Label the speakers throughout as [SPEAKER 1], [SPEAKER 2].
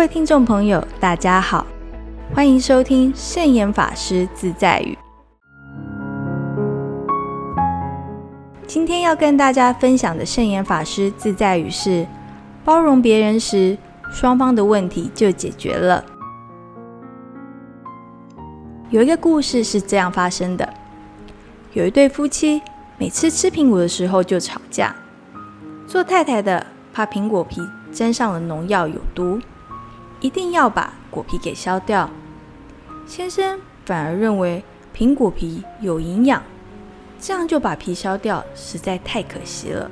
[SPEAKER 1] 各位听众朋友，大家好，欢迎收听圣严法师自在语。今天要跟大家分享的圣严法师自在语是：包容别人时，双方的问题就解决了。有一个故事是这样发生的：有一对夫妻，每次吃苹果的时候就吵架。做太太的怕苹果皮沾上了农药有毒，一定要把果皮给削掉。先生反而认为苹果皮有营养，这样就把皮削掉实在太可惜了。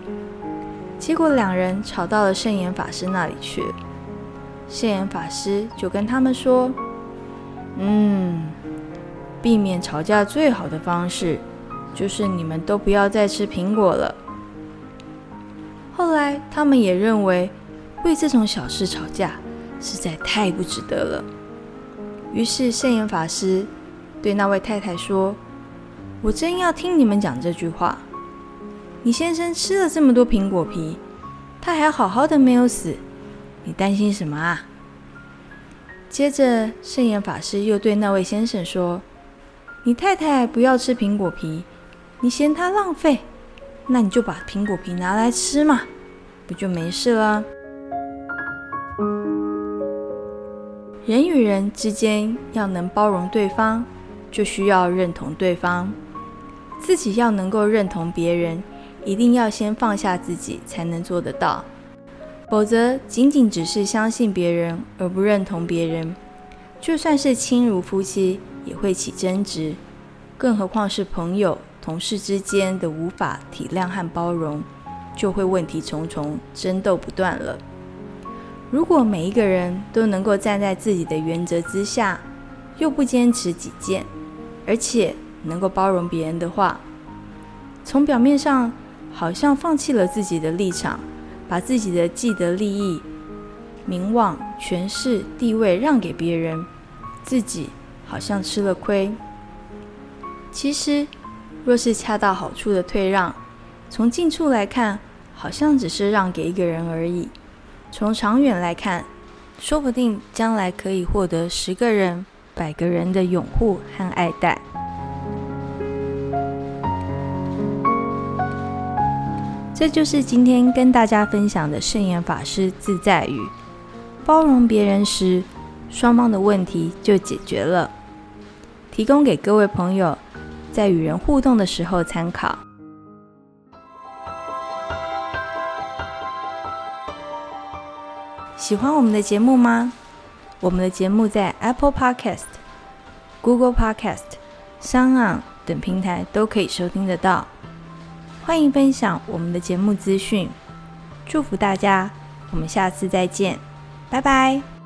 [SPEAKER 1] 结果两人吵到了圣严法师那里去。圣严法师就跟他们说：“嗯。”避免吵架最好的方式，就是你们都不要再吃苹果了。后来，他们也认为为这种小事吵架实在太不值得了。于是，圣严法师对那位太太说：“我真要听你们讲这句话。你先生吃了这么多苹果皮，他还好好的没有死，你担心什么啊？”接着，圣严法师又对那位先生说。你太太不要吃苹果皮，你嫌它浪费，那你就把苹果皮拿来吃嘛，不就没事了？人与人之间要能包容对方，就需要认同对方。自己要能够认同别人，一定要先放下自己，才能做得到。否则，仅仅只是相信别人而不认同别人，就算是亲如夫妻。也会起争执，更何况是朋友、同事之间的无法体谅和包容，就会问题重重，争斗不断了。如果每一个人都能够站在自己的原则之下，又不坚持己见，而且能够包容别人的话，从表面上好像放弃了自己的立场，把自己的既得利益、名望、权势、地位让给别人，自己。好像吃了亏。其实，若是恰到好处的退让，从近处来看，好像只是让给一个人而已；从长远来看，说不定将来可以获得十个人、百个人的拥护和爱戴。这就是今天跟大家分享的圣严法师自在语：包容别人时，双方的问题就解决了。提供给各位朋友，在与人互动的时候参考。喜欢我们的节目吗？我们的节目在 Apple Podcast、Google Podcast、s o n 等平台都可以收听得到。欢迎分享我们的节目资讯，祝福大家！我们下次再见，拜拜。